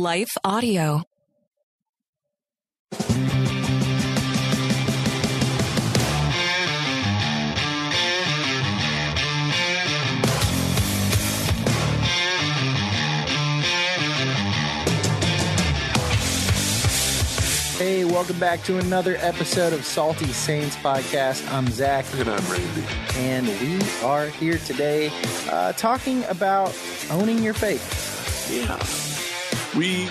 Life Audio. Hey, welcome back to another episode of Salty Saints Podcast. I'm Zack, And I'm Randy. and we are here today uh, talking about owning your faith. Yeah. We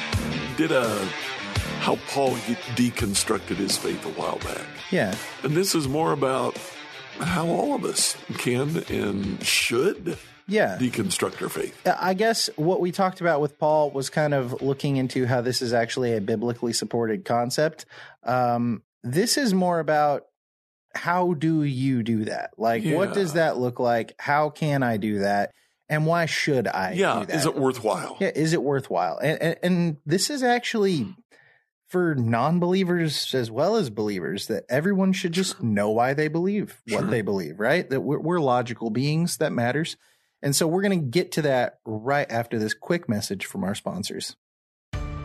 did a how Paul deconstructed his faith a while back. Yeah, And this is more about how all of us can and should yeah. deconstruct our faith. I guess what we talked about with Paul was kind of looking into how this is actually a biblically supported concept. Um, this is more about how do you do that? Like, what does that look like? How can I do that? And why should I yeah, do that? is it worthwhile? Yeah, is it worthwhile? And, and and this is actually for non-believers as well as believers that everyone should just know why they believe what Sure. they believe, right? That we're, we're logical beings that matters. And so we're going to get to that right after this quick message from our sponsors.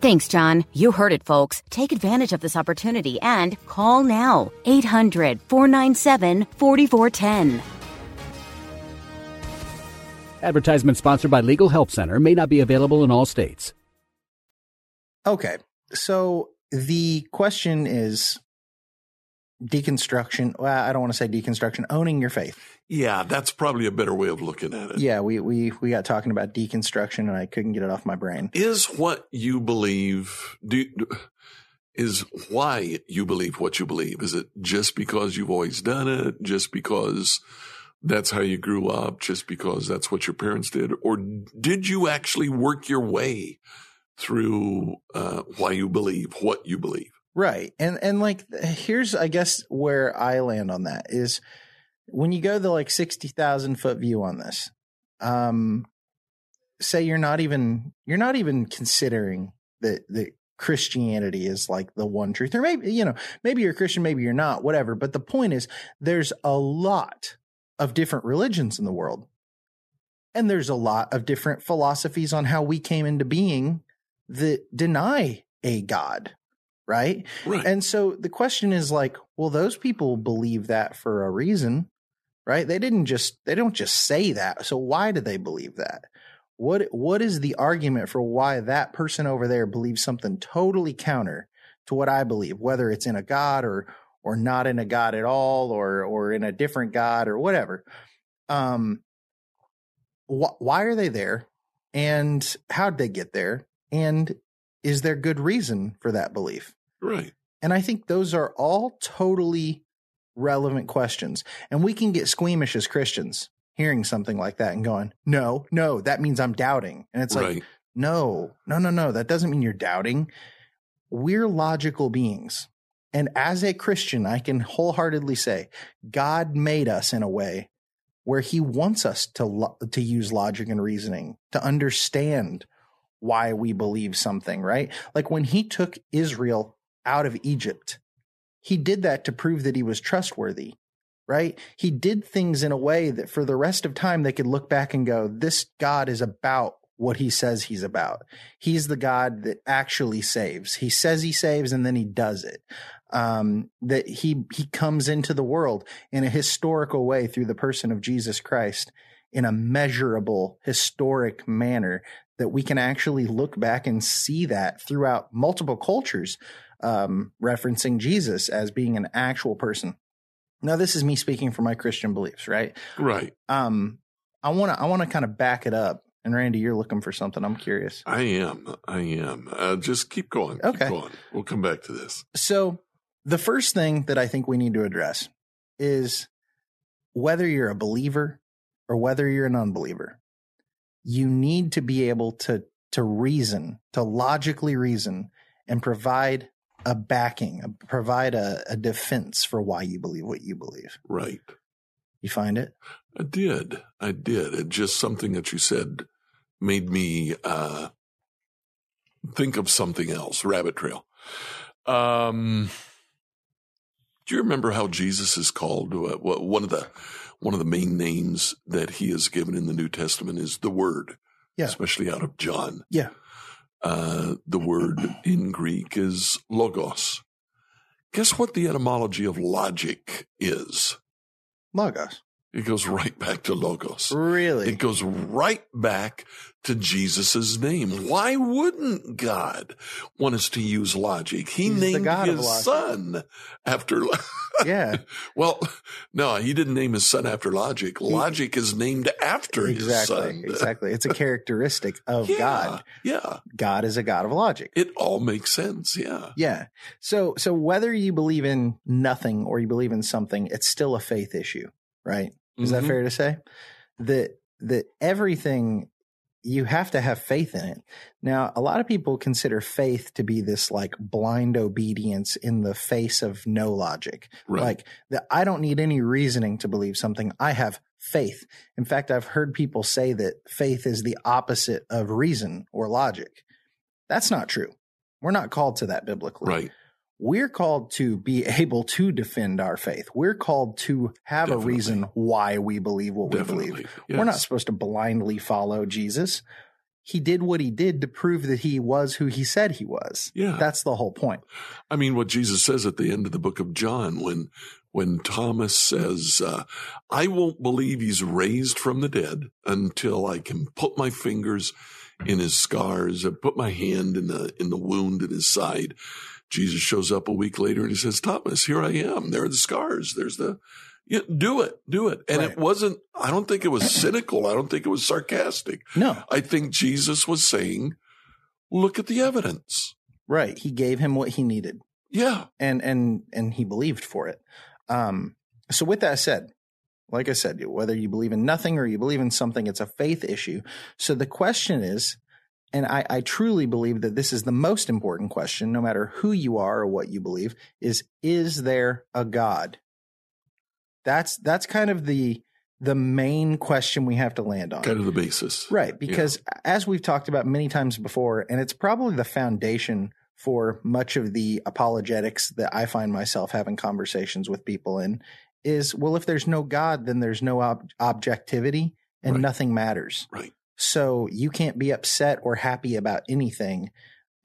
Thanks, John. You heard it, folks. Take advantage of this opportunity and call now. 800 497 4410. Advertisement sponsored by Legal Help Center may not be available in all states. Okay. So the question is deconstruction. Well, I don't want to say deconstruction, owning your faith. Yeah, that's probably a better way of looking at it. Yeah, we we we got talking about deconstruction and I couldn't get it off my brain. Is what you believe do is why you believe what you believe? Is it just because you've always done it? Just because that's how you grew up? Just because that's what your parents did? Or did you actually work your way through uh, why you believe what you believe? Right. And and like here's I guess where I land on that is when you go the like 60,000 foot view on this. Um say you're not even you're not even considering that that Christianity is like the one truth or maybe you know maybe you're a Christian maybe you're not whatever but the point is there's a lot of different religions in the world. And there's a lot of different philosophies on how we came into being that deny a god, right? Right. And so the question is like, well, those people believe that for a reason, right? They didn't just they don't just say that. So why do they believe that? What what is the argument for why that person over there believes something totally counter to what I believe, whether it's in a god or or not in a god at all or or in a different god or whatever. Um wh- why are they there? And how'd they get there? And is there good reason for that belief? right. And I think those are all totally relevant questions. And we can get squeamish as Christians hearing something like that and going, no, no, that means I'm doubting. And it's like, no, no, no, no, that doesn't mean you're doubting. We're logical beings. And as a Christian, I can wholeheartedly say God made us in a way where he wants us to lo- to use logic and reasoning to understand why we believe something, right? Like when he took Israel out of Egypt. He did that to prove that he was trustworthy, right? He did things in a way that for the rest of time they could look back and go, this God is about what he says he's about. He's the God that actually saves. He says he saves and then he does it. Um, that he, he comes into the world in a historical way through the person of Jesus Christ in a measurable historic manner that we can actually look back and see that throughout multiple cultures, um, referencing Jesus as being an actual person. Now, this is me speaking for my Christian beliefs, right? Right. Um, I want to I want to kind of back it up. And Randy, you're looking for something. I'm curious. I am. I am. Uh, just keep going. Keep Okay. going. We'll come back to this. So, the first thing that I think we need to address is whether you're a believer or whether you're an unbeliever, you need to be able to to reason, to logically reason and provide a backing, provide a, a defense for why you believe what you believe. Right. You find it? I did. I did. It just something that you said made me uh, think of something else. Rabbit trail. Um, do you remember how Jesus is called? One of the one of the main names that he is given in the New Testament is the Word. Yeah. Especially out of John. Yeah. Uh, the word in Greek is logos. Guess what the etymology of logic is? Logos. It goes right back to logos. Really? It goes right back to Jesus' name. Why wouldn't God want us to use logic? He He's named his son after. yeah. well, no, he didn't name his son after logic. Logic is named after Exactly. Exactly. It's a characteristic of Yeah, God. Yeah. God is a God of logic. It all makes sense. Yeah. Yeah. So so whether you believe in nothing or you believe in something, it's still a faith issue, right? Is that Mhm. fair to say? That that everything you have to have faith in it. Now, a lot of people consider faith to be this like blind obedience in the face of no logic. Right. Like that I don't need any reasoning to believe something. I have faith. In fact, I've heard people say that faith is the opposite of reason or logic. That's not true. We're not called to that biblically. right. We're called to be able to defend our faith. We're called to have Definitely. a reason why we believe what we believe. Yes. We're not supposed to blindly follow Jesus. He did what he did to prove that he was who he said he was. Yeah. That's the whole point. I mean, what Jesus says at the end of the book of John, when when Thomas says, uh, "I won't believe he's raised from the dead until I can put my fingers in his scars and put my hand in the in the wound in his side." Jesus shows up a week later and he says, "Thomas, here I am. There are the scars. There's the." Yeah, do it, do it. And Right. it wasn't, I don't think it was cynical. I don't think it was sarcastic. No, I think Jesus was saying, look at the evidence. right. He gave him what he needed. Yeah. and and and he believed for it. Um, so with that said, like I said, whether you believe in nothing or you believe in something, it's a faith issue. So the question is, and I, I truly believe that this is the most important question, no matter who you are or what you believe, is is there a God? That's that's kind of the the main question we have to land on. Kind of the basis. Right. Because as we've talked about many times before, and it's probably the foundation for much of the apologetics that I find myself having conversations with people in is well, if there's no God, then there's no ob- objectivity and Right. nothing matters. Right. So you can't be upset or happy about anything.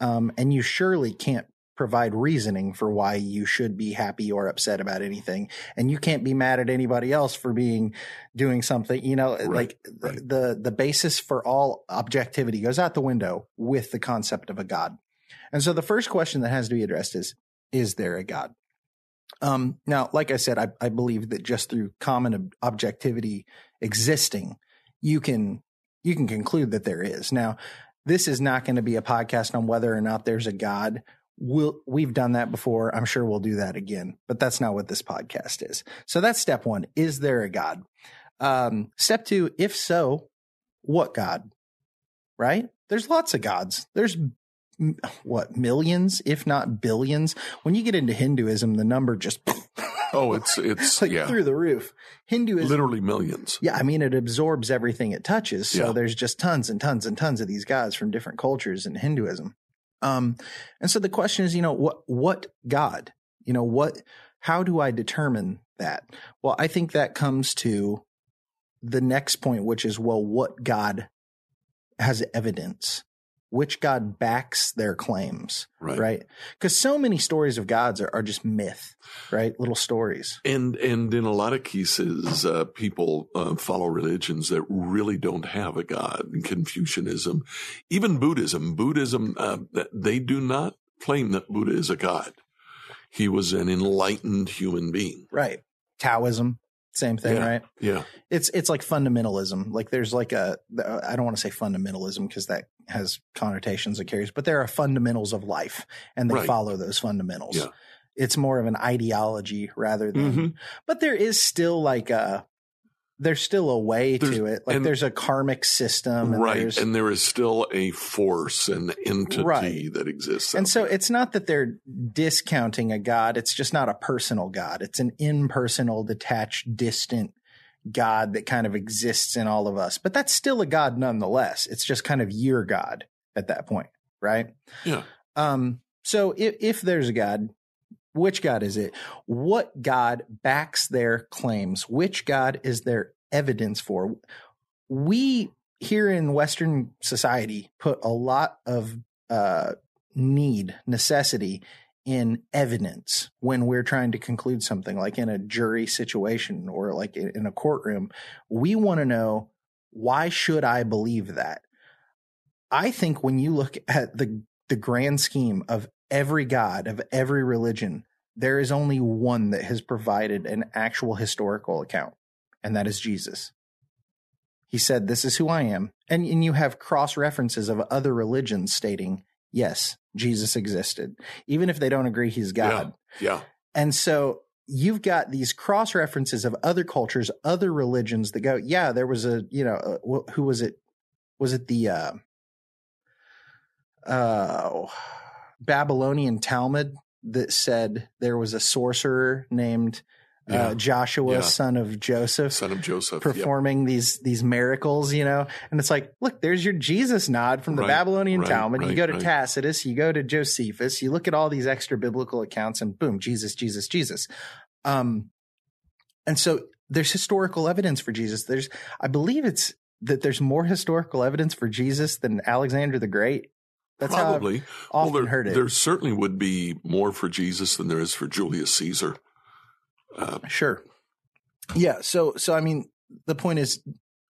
Um, and you surely can't provide reasoning for why you should be happy or upset about anything. And you can't be mad at anybody else for being doing something, you know, Right, like the, right. the the basis for all objectivity goes out the window with the concept of a God. And so the first question that has to be addressed is is there a God? Um, now, like I said, I, I believe that just through common ob- objectivity existing, you can you can conclude that there is. Now, this is not going to be a podcast on whether or not there's a God. We'll, we've done that before. I'm sure we'll do that again, but that's not what this podcast is. So that's step one. Is there a God? Um, step two, if so, what God? Right? There's lots of gods. There's what millions, if not billions. When you get into Hinduism, the number just Oh, it's it's like yeah, through the roof. Hinduism, literally millions. yeah, I mean, it absorbs everything it touches. So Yeah. there's just tons and tons and tons of these gods from different cultures in Hinduism. Um, and so the question is, you know, what what God? You know, what how do I determine that? Well, I think that comes to the next point, which is, well, what God has evidence? Which God backs their claims, Right. Because so many stories of gods are, are just myth, right? Little stories. And and in a lot of cases, uh, people uh, follow religions that really don't have a god. Confucianism, even Buddhism. Buddhism, uh, they do not claim that Buddha is a god. He was an enlightened human being. Right. Taoism, same thing, Yeah. right? Yeah, It's it's like fundamentalism. Like there's like a I don't want to say fundamentalism because that has connotations it carries, but there are fundamentals of life and they Right. follow those fundamentals. Yeah. It's more of an ideology rather than Mhm. but there is still like a there's still a way There's- to it. Like and- there's a karmic system and right. And there is still a force, an entity Right. that exists. And so there. it's not that they're discounting a God. It's just not a personal God. It's an impersonal, detached, distant God that kind of exists in all of us. But that's still a God nonetheless. It's just kind of your God at that point, right? yeah, Um, so if, if there's a God, which God is it? What God backs their claims? Which God is there evidence for? We here in Western society put a lot of uh, need, necessity in evidence when we're trying to conclude something, like in a jury situation or like in a courtroom. We want to know why should I believe that? I think when you look at the the grand scheme of every god of every religion, there is only one that has provided an actual historical account, and that is Jesus. He said, This is who I am. And, and you have cross references of other religions stating, Yes, Jesus existed, even if they don't agree he's God. yeah, And so you've got these cross references of other cultures, other religions that go, yeah, there was a, you know, uh, who was it? Was it the uh, uh, Babylonian Talmud that said there was a sorcerer named Yeah. uh, Joshua, Yeah. son of Joseph, son of Joseph. Yep. performing these these miracles, you know, and it's like, look, there's your Jesus nod from the Right, Babylonian right, Talmud. you go to right. Tacitus, you go to Josephus, you look at all these extra biblical accounts, and boom, Jesus, Jesus, Jesus. Um, and so there's historical evidence for Jesus. There's, I believe it's that there's more historical evidence for Jesus than Alexander the Great. That's Probably. how often well, there, heard it. there certainly would be more for Jesus than there is for Julius Caesar. Uh, Sure. Yeah. So, so I mean, the point is,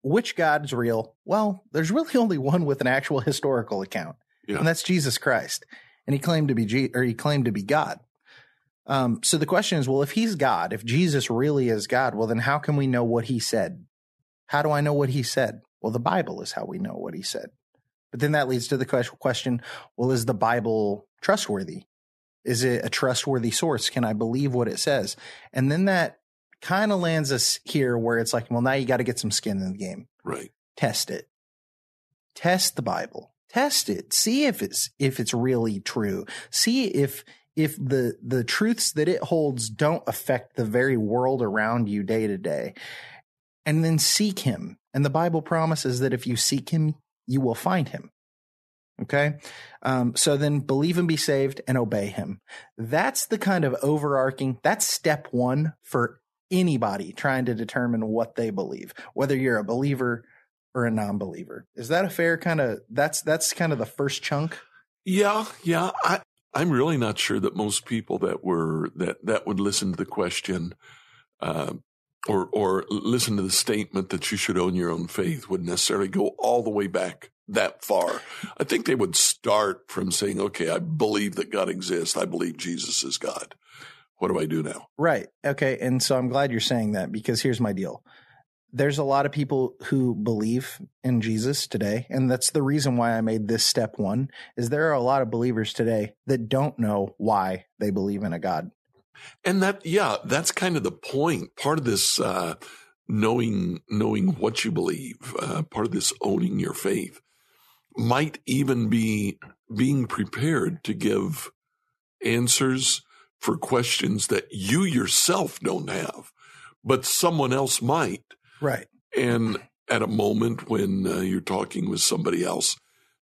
which God is real? Well, there's really only one with an actual historical account, Yeah. and that's Jesus Christ. And he claimed to be G- or he claimed to be God. Um, so the question is, well, if he's God, if Jesus really is God, well, then how can we know what he said? How do I know what he said? Well, the Bible is how we know what he said. But then that leads to the question: Well, is the Bible trustworthy? Is it a trustworthy source? Can I believe what it says? And then that kind of lands us here where it's like, well, now you got to get some skin in the game. right. Test it. Test the Bible. Test it. See if it's if it's really true. See if if the the truths that it holds don't affect the very world around you day to day. And then seek him. And the Bible promises that if you seek him, you will find him. Okay. Um, so then believe and be saved and obey him. That's the kind of overarching, that's step one for anybody trying to determine what they believe, whether you're a believer or a non-believer. Is that a fair kind of, that's, that's kind of the first chunk? Yeah, yeah. I, I'm really not sure that most people that were that that would listen to the question, uh, or or listen to the statement that you should own your own faith would necessarily go all the way back that far. I think they would start from saying, "Okay, I believe that God exists. I believe Jesus is God. What do I do now?" Right. Okay. And so I'm glad you're saying that because here's my deal. There's a lot of people who believe in Jesus today. And that's the reason why I made this step one is there are a lot of believers today that don't know why they believe in a God. And that, yeah, that's kind of the point. Part of this uh, knowing knowing what you believe, uh, part of this owning your faith, might even be being prepared to give answers for questions that you yourself don't have, but someone else might. Right. And at a moment when uh, you're talking with somebody else,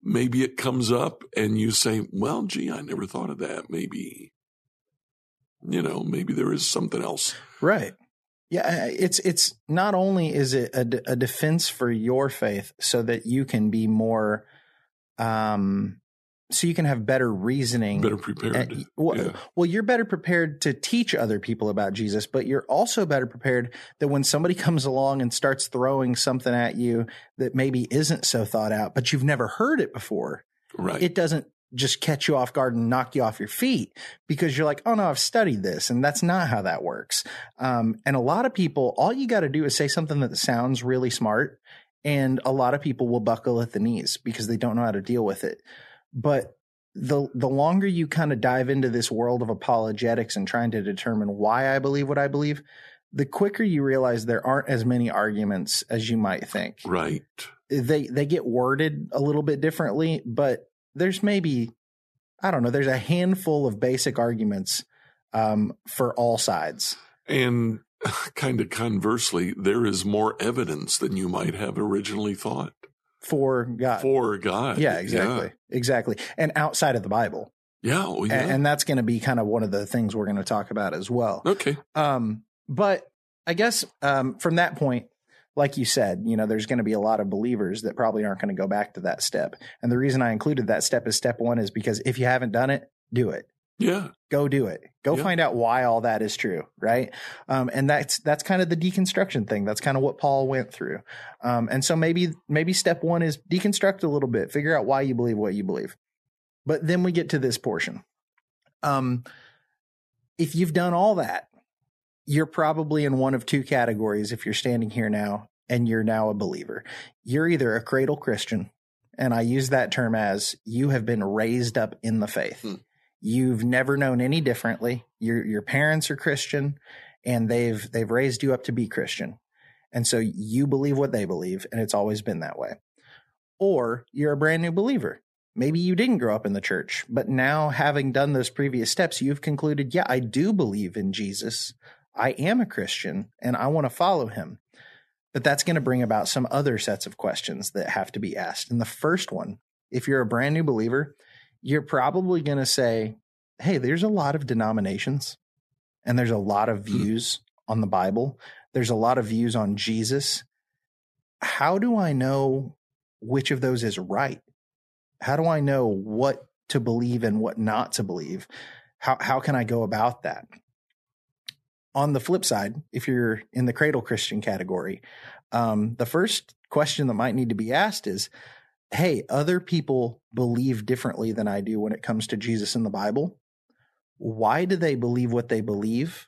maybe it comes up and you say, well, gee, I never thought of that. Maybe, you know, maybe there is something else. Right. Yeah, it's it's not only is it a, a defense for your faith so that you can be more um so you can have better reasoning better prepared and, well, yeah. well you're better prepared to teach other people about jesus but you're also better prepared that when somebody comes along and starts throwing something at you that maybe isn't so thought out but you've never heard it before right it doesn't just catch you off guard and knock you off your feet because you're like, oh no, I've studied this. And that's not how that works. Um, and a lot of people, all you got to do is say something that sounds really smart. And a lot of people will buckle at the knees because they don't know how to deal with it. But the the longer you kind of dive into this world of apologetics and trying to determine why I believe what I believe, the quicker you realize there aren't as many arguments as you might think. Right. They they get worded a little bit differently, but there's maybe I don't know, there's a handful of basic arguments um, for all sides. And kind of conversely, there is more evidence than you might have originally thought for God. For God. Yeah, exactly. Yeah. Exactly. And outside of the Bible. Yeah, well, yeah. And, and that's going to be kind of one of the things we're going to talk about as well. Okay. Um, but I guess um, from that point, like you said, you know, there's going to be a lot of believers that probably aren't going to go back to that step. And the reason I included that step as step one is because if you haven't done it, do it. Yeah. Go do it. Go yeah. find out why all that is true. Right. Um, and that's, that's kind of the deconstruction thing. That's kind of what Paul went through. Um, and so maybe, maybe step one is deconstruct a little bit, figure out why you believe what you believe. But then we get to this portion. Um, if you've done all that, you're probably in one of two categories if you're standing here now and you're now a believer. You're either a cradle Christian, and I use that term as you have been raised up in the faith. Hmm. You've never known any differently. Your your parents are Christian and they've they've raised you up to be Christian. And so you believe what they believe and it's always been that way. Or you're a brand new believer. Maybe you didn't grow up in the church, but now having done those previous steps, you've concluded, yeah, I do believe in Jesus. I am a Christian and I want to follow him. But that's going to bring about some other sets of questions that have to be asked. And the first one, if you're a brand new believer, you're probably going to say, Hey, there's a lot of denominations and there's a lot of hmm. views on the Bible. There's a lot of views on Jesus. How do I know which of those is right? How do I know what to believe and what not to believe? How, how can I go about that? on the flip side, if you're in the cradle Christian category, um, the first question that might need to be asked is, Hey, other people believe differently than I do when it comes to Jesus in the Bible. Why do they believe what they believe?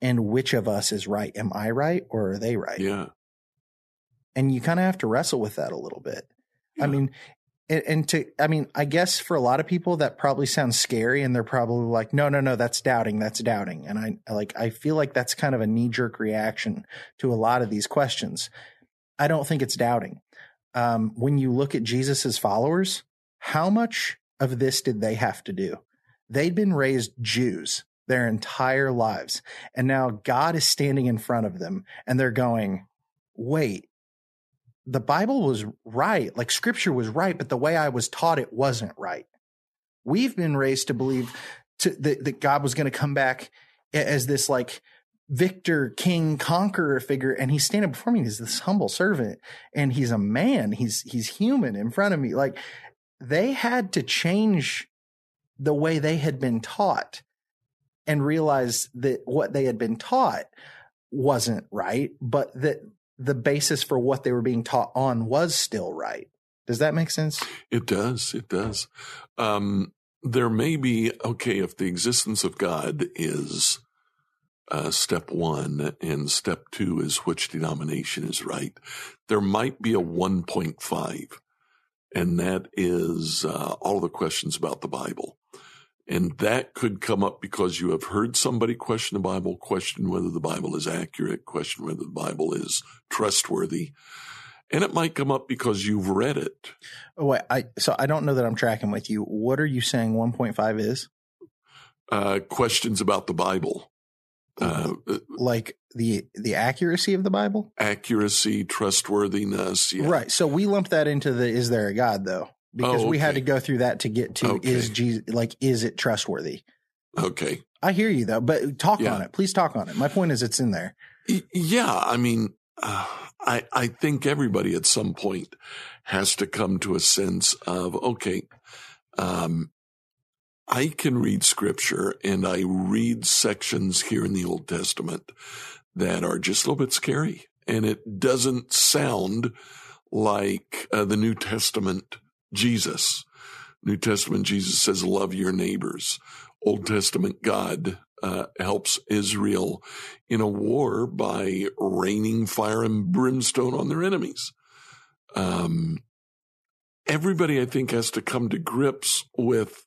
And which of us is right? Am I right or are they right? Yeah. And you kind of have to wrestle with that a little bit. Yeah. I mean, and, and, to i mean i guess for a lot of people that probably sounds scary and they're probably like no no no that's doubting that's doubting and i like i feel like that's kind of a knee jerk reaction to a lot of these questions i don't think it's doubting um, when you look at jesus's followers how much of this did they have to do they'd been raised jews their entire lives and now god is standing in front of them and they're going wait the Bible was right, like scripture was right, but the way I was taught it wasn't right. We've been raised to believe to, that, that God was going to come back as this like victor, king, conqueror figure, and he's standing before me. He's this humble servant, and he's a man. He's he's human in front of me. Like they had to change the way they had been taught and realize that what they had been taught wasn't right, but that the basis for what they were being taught on was still right. Does that make sense? It does. It does. Um, there may be, okay, if the existence of God is uh, step one and step two is which denomination is right, there might be a 1.5. And that is uh, all the questions about the Bible. And that could come up because you have heard somebody question the Bible, question whether the Bible is accurate, question whether the Bible is trustworthy. And it might come up because you've read it. Oh, wait, I, so I don't know that I'm tracking with you. What are you saying 1.5 is? Uh, questions about the Bible. Uh, like the the accuracy of the Bible, accuracy, trustworthiness. Yeah. Right. So we lump that into the is there a God though? because Oh, we had to go through that to get to Okay. is Jesus like is it trustworthy? Okay. I hear you though, but talk Yeah. on it. Please talk on it. My point is it's in there. Yeah, I mean, uh, I I think everybody at some point has to come to a sense of okay, um, I can read scripture and I read sections here in the Old Testament that are just a little bit scary, and it doesn't sound like uh, the New Testament Jesus. New Testament Jesus says, "Love your neighbors." Old Testament God uh, helps Israel in a war by raining fire and brimstone on their enemies. Um, everybody, I think, has to come to grips with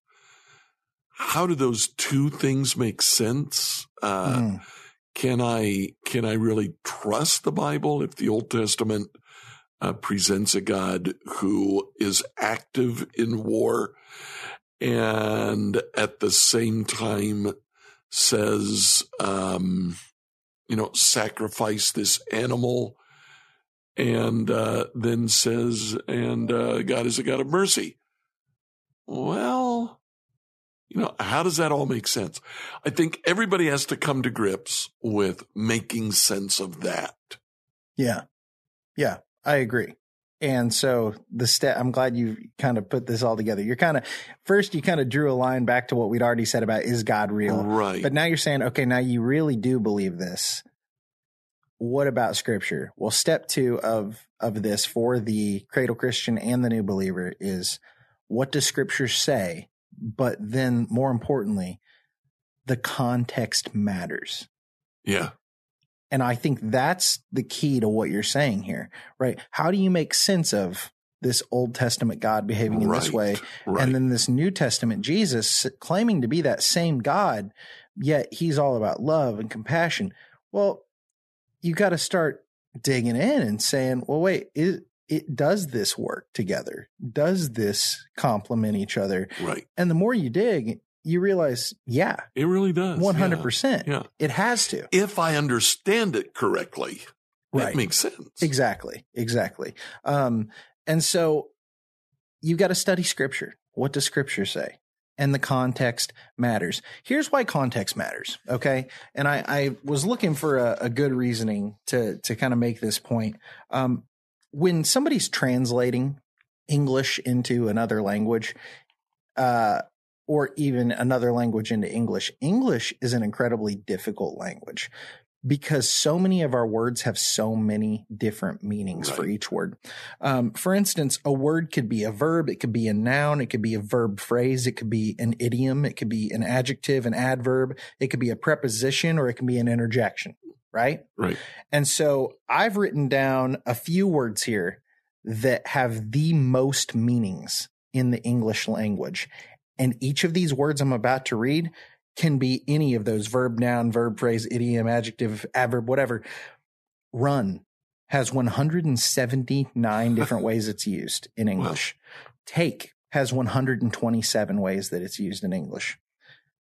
how do those two things make sense? Uh, Mm. Can I can I really trust the Bible if the Old Testament uh, presents a God who is active in war and at the same time says, um, you know, sacrifice this animal and uh, then says, and uh, God is a God of mercy. Well, you know, how does that all make sense? I think everybody has to come to grips with making sense of that. Yeah. Yeah, I agree. And so the step, I'm glad you kind of put this all together. You're kind of, first, you kind of drew a line back to what we'd already said about is God real? Right. But now you're saying, okay, now you really do believe this. What about scripture? Well, step two of, of this for the cradle Christian and the new believer is what does scripture say? But then more importantly, the context matters. yeah. And I think that's the key to what you're saying here, right? How do you make sense of this Old Testament God behaving in this way? Right. And then this New Testament Jesus claiming to be that same God, yet he's all about love and compassion. Well, you got to start digging in and saying, well, wait, is, it does this work together? Does this complement each other? right. And the more you dig, you realize, yeah, It really does. 100%. Yeah. It has to. If I understand it correctly, Right. that makes sense. Exactly. Exactly. Um, and so you've got to study scripture. What does scripture say? And the context matters. Here's why context matters. Okay. And I, I was looking for a, a good reasoning to, to kind of make this point. Um, when somebody's translating English into another language, uh, or even another language into English, English is an incredibly difficult language because so many of our words have so many different meanings for each word. Um, for instance, a word could be a verb, it could be a noun, it could be a verb phrase, it could be an idiom, it could be an adjective, an adverb, it could be a preposition, or it can be an interjection, right? Right. And so I've written down a few words here that have the most meanings in the English language. And each of these words I'm about to read can be any of those verb, noun, verb, phrase, idiom, adjective, adverb, whatever. Run has 179 different ways it's used in English. Take has 127 ways that it's used in English.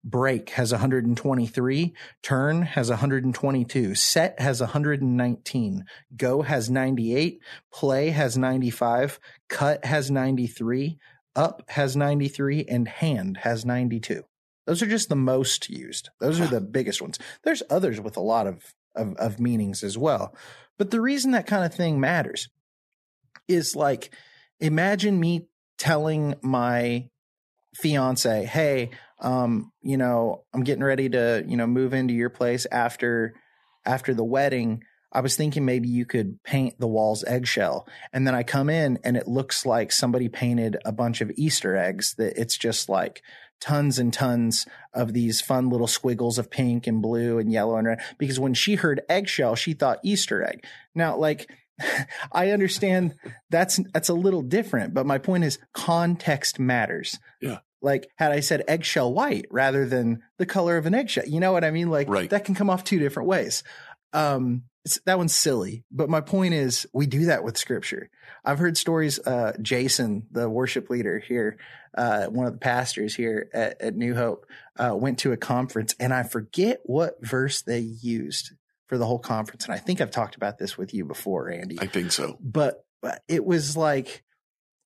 Break has 123. Turn has 122. Set has 119. Go has 98. Play has 95. Cut has 93. Up has 93. And hand has 92. Those are just the most used. Those are the biggest ones. There's others with a lot of, of, of meanings as well. But the reason that kind of thing matters is like, imagine me telling my fiance, Hey, um, you know, I'm getting ready to, you know, move into your place after, after the wedding. I was thinking maybe you could paint the walls eggshell. And then I come in and it looks like somebody painted a bunch of Easter eggs that it's just like tons and tons of these fun little squiggles of pink and blue and yellow and red. Because when she heard eggshell, she thought Easter egg. Now, like, I understand that's that's a little different, but my point is context matters. Yeah. Like had I said eggshell white rather than the color of an eggshell, you know what I mean? Like Right. that can come off two different ways. Um, it's, that one's silly, but my point is we do that with scripture. I've heard stories. Uh, Jason, the worship leader here, uh, one of the pastors here at, at New Hope, uh, went to a conference and I forget what verse they used for the whole conference. And I think I've talked about this with you before, Randy I think so. but it was like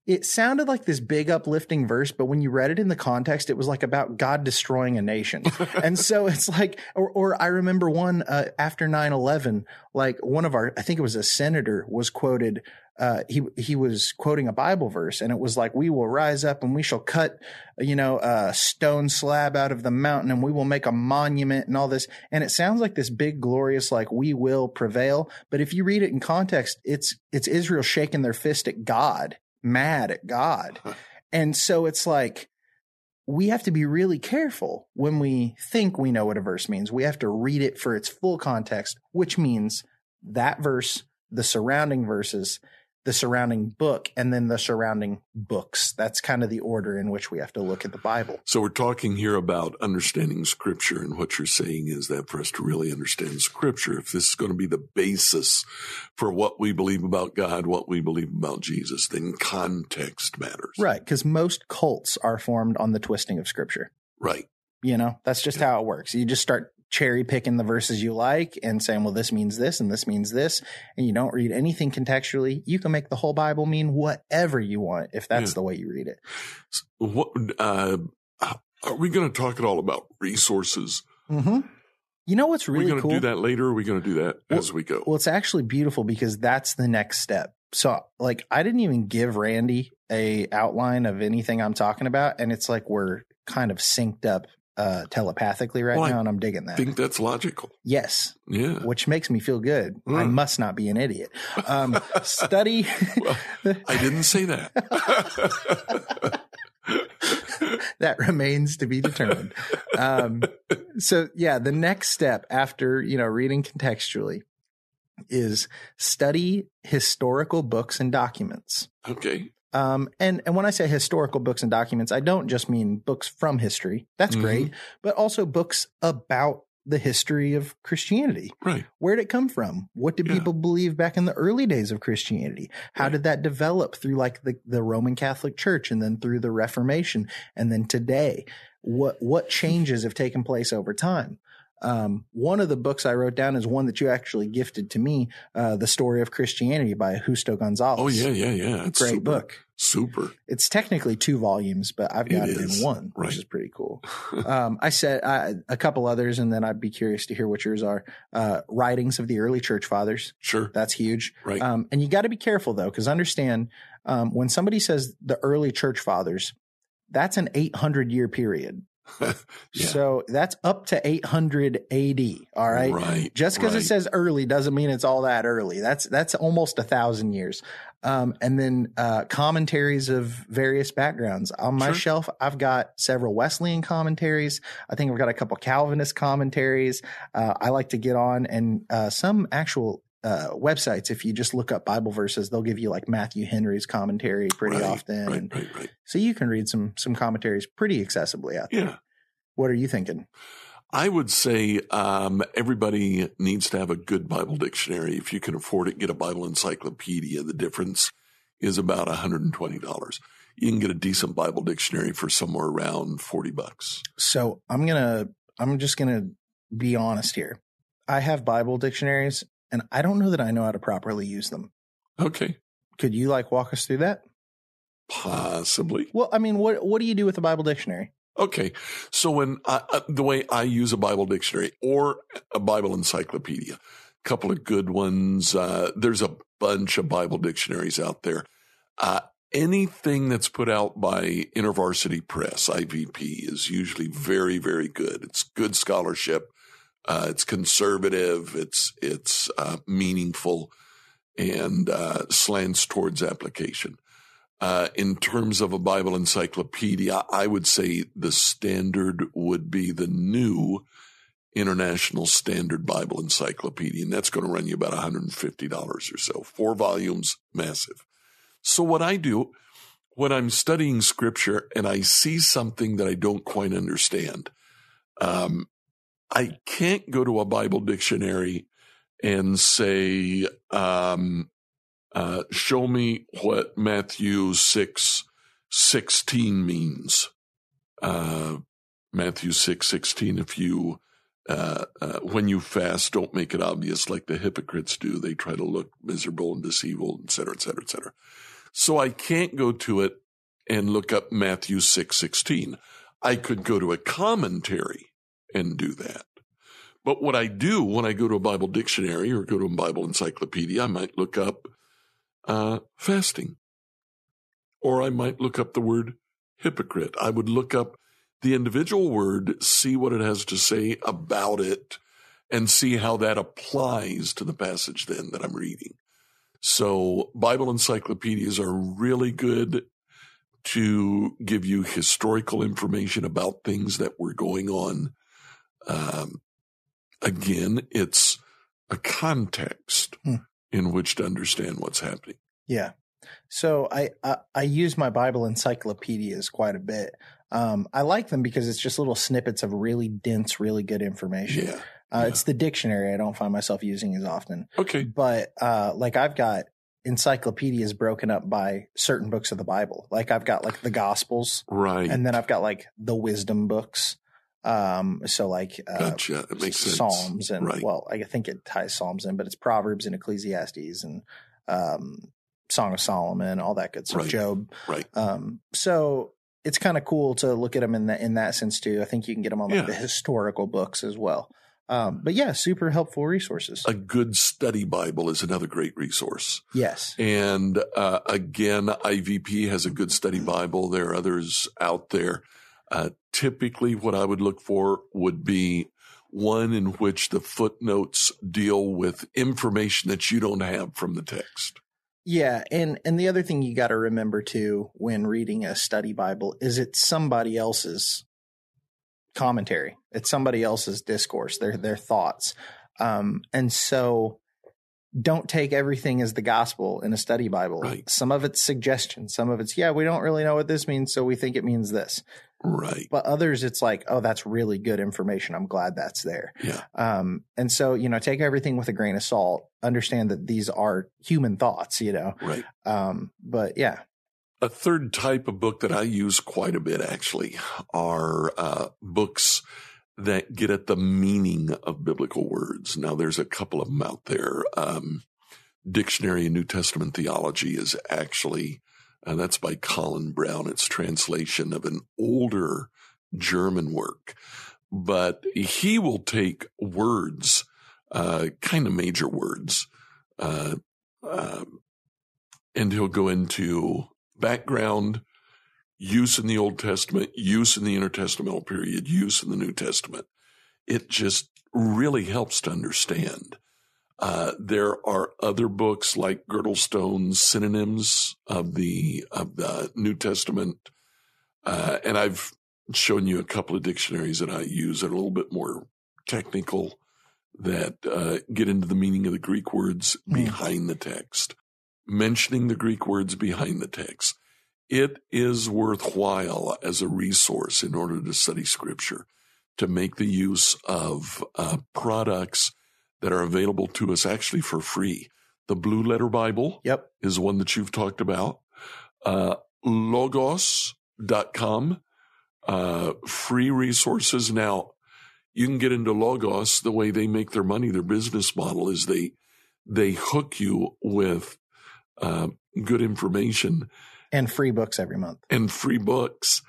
it sounded like this big uplifting verse, but when you read it in the context, it was like about God destroying a nation. and so it's like, or, or I remember one uh, after 9 11, like one of our, I think it was a senator was quoted. Uh, he he was quoting a Bible verse, and it was like, "We will rise up, and we shall cut, you know, a stone slab out of the mountain, and we will make a monument, and all this." And it sounds like this big, glorious, like we will prevail. But if you read it in context, it's it's Israel shaking their fist at God mad at God. and so it's like, we have to be really careful when we think we know what a verse means. We have to read it for its full context, which means that verse, the surrounding verses, the surrounding book and then the surrounding books. That's kind of the order in which we have to look at the Bible. So we're talking here about understanding scripture. And what you're saying is that for us to really understand scripture, if this is going to be the basis for what we believe about God, what we believe about Jesus, then context matters. Right. Because most cults are formed on the twisting of scripture. Right. You know, that's just yeah. how it works. You just start cherry picking the verses you like and saying, well, this means this and this means this, and you don't read anything contextually, you can make the whole Bible mean whatever you want if that's yeah. the way you read it. What uh, are we going to talk at all about resources? Mm-hmm. You know what's really cool? Are we going to do that later? Or are we going to do that well, as we go? Well, it's actually beautiful because that's the next step. So, like, I didn't even give Randy a outline of anything I'm talking about, and it's like we're kind of synced up uh, telepathically right well, now, and I'm digging that. I think that's logical. Yes. Yeah. Which makes me feel good. Mm. I must not be an idiot. Um, study. well, I didn't say that. that remains to be determined. Um, so yeah, the next step after, you know, reading contextually is study historical books and documents. Okay. Um, and, and when I say historical books and documents, I don't just mean books from history. That's mm-hmm. great, but also books about the history of Christianity. Right. Where did it come from? What did yeah. people believe back in the early days of Christianity? How right. did that develop through like the, the Roman Catholic Church and then through the Reformation and then today? What what changes have taken place over time? Um, one of the books I wrote down is one that you actually gifted to me, uh, The Story of Christianity by Justo Gonzalez. Oh, yeah, yeah, yeah. It's Great super, book. Super. It's technically two volumes, but I've got it, it in one, right. which is pretty cool. um, I said I, a couple others, and then I'd be curious to hear what yours are. Uh, writings of the early church fathers. Sure. That's huge. Right. Um, and you got to be careful, though, because understand um, when somebody says the early church fathers, that's an 800 year period. yeah. So that's up to 800 AD. All right. Right. Just because right. it says early doesn't mean it's all that early. That's, that's almost a thousand years. Um, and then, uh, commentaries of various backgrounds on my Sure. shelf. I've got several Wesleyan commentaries. I think I've got a couple Calvinist commentaries. Uh, I like to get on and, uh, some actual, uh, websites. If you just look up Bible verses, they'll give you like Matthew Henry's commentary pretty Right, often. Right, right, right. so you can read some, some commentaries pretty accessibly out there. Yeah. What are you thinking? I would say um, everybody needs to have a good Bible dictionary. If you can afford it, get a Bible encyclopedia. The difference is about $120. You can get a decent Bible dictionary for somewhere around 40 bucks. So I'm gonna I'm just gonna be honest here. I have Bible dictionaries and I don't know that I know how to properly use them. Okay. Could you like walk us through that? Possibly. Well, I mean, what what do you do with a Bible dictionary? Okay. So when I, uh, the way I use a Bible dictionary or a Bible encyclopedia, a couple of good ones. Uh, there's a bunch of Bible dictionaries out there. Uh, anything that's put out by InterVarsity Press, IVP, is usually very, very good. It's good scholarship. Uh, it's conservative. It's it's uh, meaningful and uh, slants towards application. Uh, in terms of a Bible encyclopedia, I would say the standard would be the new International Standard Bible Encyclopedia, and that's going to run you about $150 or so. Four volumes, massive. So what I do when I'm studying scripture and I see something that I don't quite understand, um, I can't go to a Bible dictionary and say, um, uh, show me what Matthew 6 16 means. Uh, Matthew 6 16, if you, uh, uh, when you fast, don't make it obvious like the hypocrites do. They try to look miserable and deceitful, et cetera, et cetera, et cetera. So I can't go to it and look up Matthew 6 16. I could go to a commentary and do that. But what I do when I go to a Bible dictionary or go to a Bible encyclopedia, I might look up uh, fasting. Or I might look up the word hypocrite. I would look up the individual word, see what it has to say about it, and see how that applies to the passage then that I'm reading. So Bible encyclopedias are really good to give you historical information about things that were going on. Um, again, it's a context Hmm. in which to understand what's happening. Yeah. So I, I I use my Bible encyclopedias quite a bit. Um, I like them because it's just little snippets of really dense, really good information. Yeah. Uh, yeah. It's the dictionary I don't find myself using as often, Okay. but uh, like I've got encyclopedias broken up by certain books of the Bible. Like I've got like the Gospels, Right. and then I've got like the wisdom books. Um, so like uh, gotcha. It makes sense. Psalms and Right. well, I think it ties Psalms in, but it's Proverbs and Ecclesiastes and um, Song of Solomon, all that good stuff. Right. Job. Right. Um, so it's kind of cool to look at them in that in that sense too. I think you can get them on like Yeah. the historical books as well. Um, but yeah, super helpful resources. A good study Bible is another great resource. yes. And uh, again, IVP has a good study Bible. There are others out there. Uh, typically, what I would look for would be one in which the footnotes deal with information that you don't have from the text. Yeah, and and the other thing you got to remember too when reading a study Bible is it's somebody else's commentary. It's somebody else's discourse, their their thoughts. Um and so don't take everything as the gospel in a study Bible. Right. Some of it's suggestion, some of it's yeah, we don't really know what this means, so we think it means this. Right. But others it's like, oh, that's really good information. I'm glad that's there. Yeah. Um and so, you know, take everything with a grain of salt. Understand that these are human thoughts, you know. Right. Um, but yeah, A third type of book that I use quite a bit actually are uh, books that get at the meaning of biblical words. Now, there's a couple of them out there. Um, Dictionary of New Testament Theology is actually, uh, that's by Colin Brown. It's translation of an older German work, but he will take words, uh, kind of major words, uh, um, and he'll go into background, use in the Old Testament, use in the intertestamental period, use in the New Testament. It just really helps to understand. Uh, there are other books like Girdlestone's synonyms of the of the New Testament, uh, and I've shown you a couple of dictionaries that I use that are a little bit more technical that uh, get into the meaning of the Greek words Hmm. behind the text mentioning the Greek words behind the text. It is worthwhile as a resource in order to study scripture to make the use of uh, products that are available to us actually for free. The Blue Letter Bible yep. is one that you've talked about. Uh, logos.com, uh, free resources. Now, you can get into Logos. The way they make their money, their business model is they, they hook you with, uh, good information And free books every month. and free books.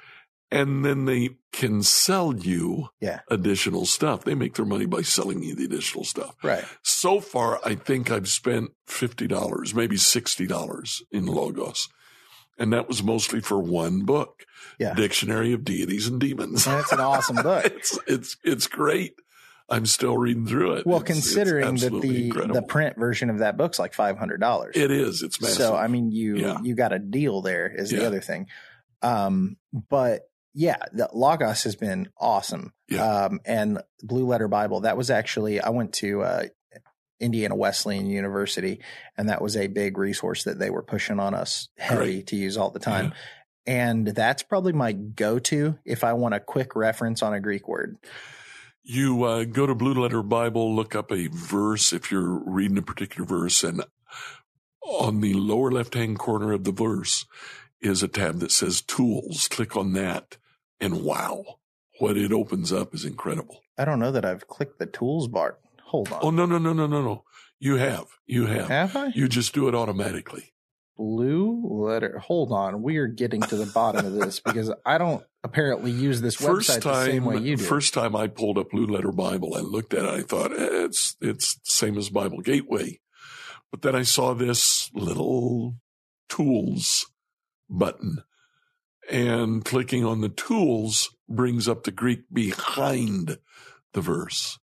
And then they can sell you Yeah. additional stuff. They make their money by selling you the additional stuff. Right. So far, I think I've spent $50, maybe $60 in Logos. And that was mostly for one book, Yeah. Dictionary of Deities and Demons. And it's an awesome book. it's, it's, it's great. I'm still reading through it. Well, It's- it's considering that the incredible. the print version of that book's like five hundred dollars. it is. It's massive. So I mean, you Yeah. you got a deal there. Is the other thing. Um, but yeah, the Logos has been awesome. Yeah. Um, and Blue Letter Bible that was actually I went to uh, Indiana Wesleyan University, and that was a big resource that they were pushing on us heavy to use all the time. And that's probably my go to if I want a quick reference on a Greek word. You uh, go to Blue Letter Bible, look up a verse if you're reading a particular verse, and on the lower left hand corner of the verse is a tab that says Tools. Click on that, and wow, what it opens up is incredible. I don't know that I've clicked the tools bar. Hold on. Oh, no, no, no, no, no, no. You have. You have. Have I? You just do it automatically. blue letter. Hold on, we are getting to the bottom of this because I don't apparently use this First website the same way you do. first time I pulled up Blue Letter Bible, I looked at it. I thought eh, it's it's the same as Bible Gateway, but then I saw this little tools button, and clicking on the tools brings up the Greek behind the verse.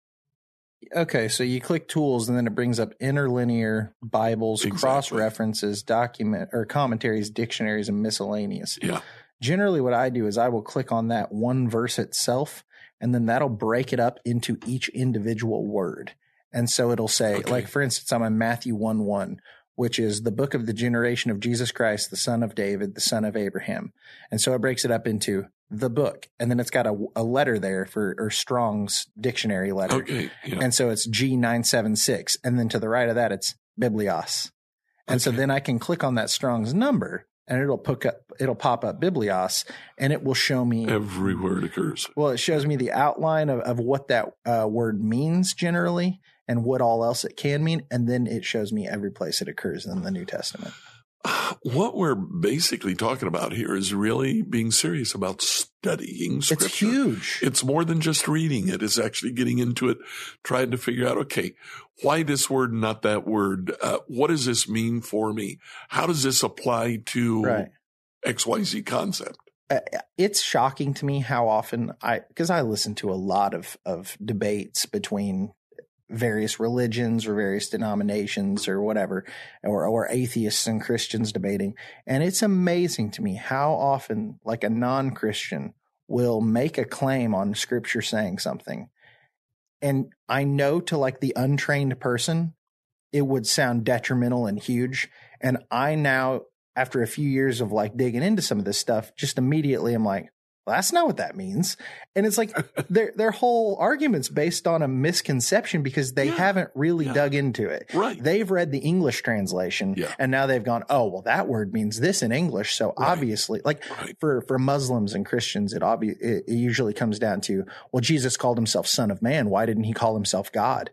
Okay, so you click tools and then it brings up interlinear Bibles, Exactly. cross references, document or commentaries, dictionaries, and miscellaneous. Yeah, Generally, what I do is I will click on that one verse itself, and then that'll break it up into each individual word. And so it'll say, Okay. like for instance, I'm in Matthew 1 1, which is the book of the generation of Jesus Christ, the son of David, the son of Abraham. And so it breaks it up into the book. And then it's got a, a letter there for, or Strong's dictionary letter. okay, yeah, And so it's G976. And then to the right of that, it's Biblios. And so then I can click on that Strong's number and it'll pick up, it'll pop up Biblios and it will show me, every word occurs. well, it shows me the outline of, of what that uh, word means generally and what all else it can mean. And then it shows me every place it occurs in the New Testament. What we're basically talking about here is really being serious about studying scripture. It's huge. It's more than just reading it. It's actually getting into it, trying to figure out, okay, why this word, not that word? Uh, what does this mean for me? How does this apply to right. XYZ concept? uh, it's shocking to me how often I because I listen to a lot of of debates between various religions or various denominations or whatever or or atheists and Christians debating. And it's amazing to me how often like a non-Christian will make a claim on scripture saying something. And I know to like the untrained person it would sound detrimental and huge. And I now after a few years of like digging into some of this stuff, just immediately I'm like, well, that's not what that means. And it's like their their whole argument's based on a misconception because they Yeah. haven't really Yeah. dug into it. Right. They've read the English translation Yeah. and now they've gone, oh, well, that word means this in English. So Right. obviously, like Right. for for Muslims and Christians, it obvi- it, usually comes down to, well, Jesus called himself Son of Man. Why didn't he call himself God?